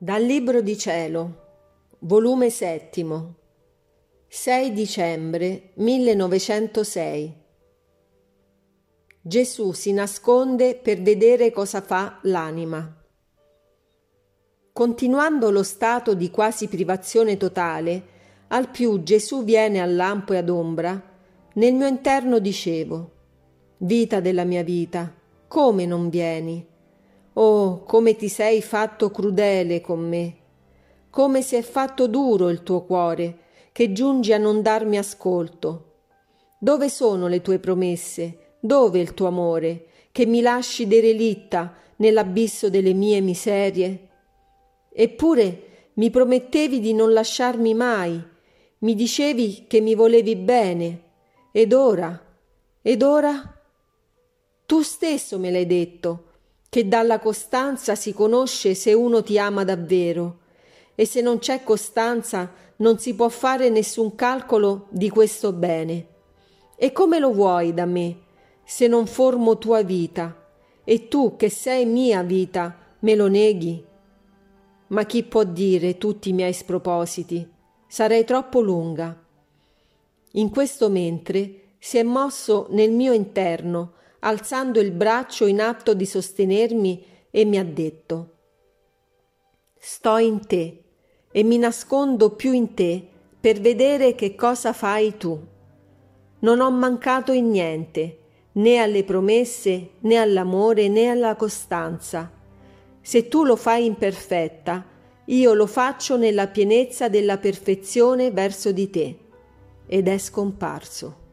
Dal Libro di Cielo, volume settimo, 6 dicembre 1906. Gesù si nasconde per vedere cosa fa l'anima. Continuando lo stato di quasi privazione totale, al più Gesù viene al lampo e ad ombra, nel mio interno dicevo, vita della mia vita, come non vieni? Oh, come ti sei fatto crudele con me, come si è fatto duro il tuo cuore, che giungi a non darmi ascolto. Dove sono le tue promesse? Dove il tuo amore, che mi lasci derelitta nell'abisso delle mie miserie? Eppure mi promettevi di non lasciarmi mai, mi dicevi che mi volevi bene, ed ora, ed ora? Tu stesso me l'hai detto, che dalla costanza si conosce se uno ti ama davvero e se non c'è costanza non si può fare nessun calcolo di questo bene. E come lo vuoi da me se non formo tua vita e tu che sei mia vita me lo neghi? Ma chi può dire tutti i miei spropositi? Sarei troppo lunga. In questo mentre si è mosso nel mio interno alzando il braccio in atto di sostenermi e mi ha detto Sto in te e mi nascondo più in te per vedere che cosa fai tu. Non ho mancato in niente, né alle promesse, né all'amore, né alla costanza. Se tu lo fai imperfetta, io lo faccio nella pienezza della perfezione verso di te. Ed è scomparso.